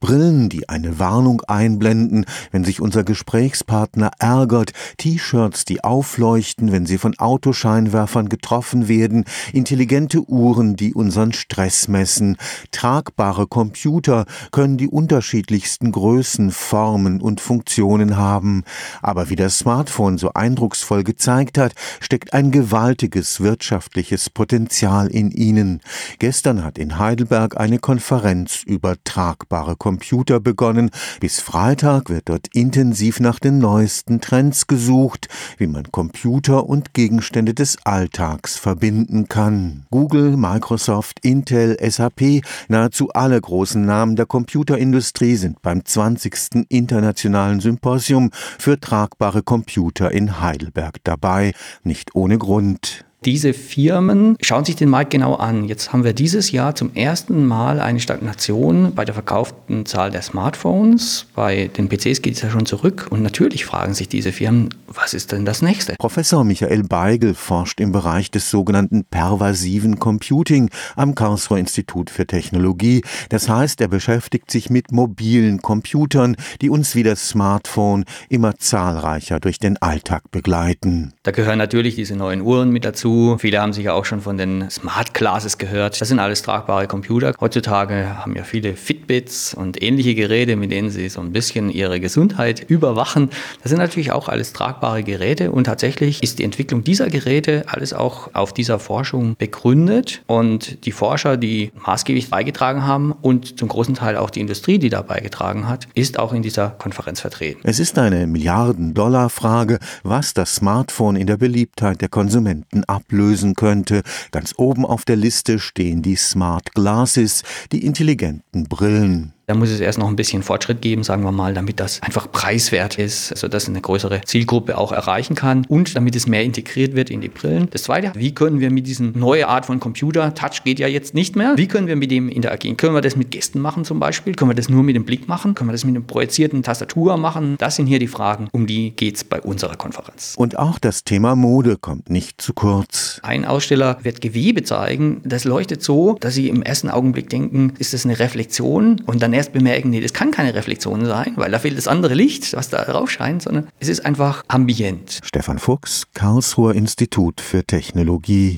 Brillen, die eine Warnung einblenden, wenn sich unser Gesprächspartner ärgert, T-Shirts, die aufleuchten, wenn sie von Autoscheinwerfern getroffen werden, intelligente Uhren, die unseren Stress messen, tragbare Computer können die unterschiedlichsten Größen, Formen und Funktionen haben. Aber wie das Smartphone so eindrucksvoll gezeigt hat, steckt ein gewaltiges wirtschaftliches Potenzial in ihnen. Gestern hat in Heidelberg eine Konferenz über tragbare Computer begonnen. Bis Freitag wird dort intensiv nach den neuesten Trends gesucht, wie man Computer und Gegenstände des Alltags verbinden kann. Google, Microsoft, Intel, SAP, nahezu alle großen Namen der Computerindustrie sind beim 20. Internationalen Symposium für tragbare Computer in Heidelberg dabei, nicht ohne Grund. Diese Firmen schauen sich den Markt genau an. Jetzt haben wir dieses Jahr zum ersten Mal eine Stagnation bei der verkauften Zahl der Smartphones. Bei den PCs geht es ja schon zurück. Und natürlich fragen sich diese Firmen, was ist denn das nächste? Professor Michael Beigel forscht im Bereich des sogenannten pervasiven Computing am Karlsruher Institut für Technologie. Das heißt, er beschäftigt sich mit mobilen Computern, die uns wie das Smartphone immer zahlreicher durch den Alltag begleiten. Da gehören natürlich diese neuen Uhren mit dazu. Viele haben sicher auch schon von den Smart Glasses gehört. Das sind alles tragbare Computer. Heutzutage haben ja viele Fitbits und ähnliche Geräte, mit denen sie so ein bisschen ihre Gesundheit überwachen. Das sind natürlich auch alles tragbare Geräte und tatsächlich ist die Entwicklung dieser Geräte alles auch auf dieser Forschung begründet und die Forscher, die maßgeblich beigetragen haben und zum großen Teil auch die Industrie, die da beigetragen hat, ist auch in dieser Konferenz vertreten. Es ist eine Milliarden-Dollar-Frage, was das Smartphone in der Beliebtheit der Konsumenten ab ablösen könnte. Ganz oben auf der Liste stehen die Smart Glasses, die intelligenten Brillen. Da muss es erst noch ein bisschen Fortschritt geben, sagen wir mal, damit das einfach preiswert ist, sodass eine größere Zielgruppe auch erreichen kann und damit es mehr integriert wird in die Brillen. Das zweite, wie können wir mit diesen neuen Art von Computer, Touch geht ja jetzt nicht mehr, wie können wir mit dem interagieren? Können wir das mit Gästen machen zum Beispiel? Können wir das nur mit dem Blick machen? Können wir das mit einer projizierten Tastatur machen? Das sind hier die Fragen, um die geht es bei unserer Konferenz. Und auch das Thema Mode kommt nicht zu kurz. Ein Aussteller wird Gewebe zeigen, das leuchtet so, dass Sie im ersten Augenblick denken, ist das eine Reflexion? Und dann erst bemerken, nee, das kann keine Reflexion sein, weil da fehlt das andere Licht, was da drauf scheint, sondern es ist einfach ambient. Stefan Fuchs, Karlsruher Institut für Technologie.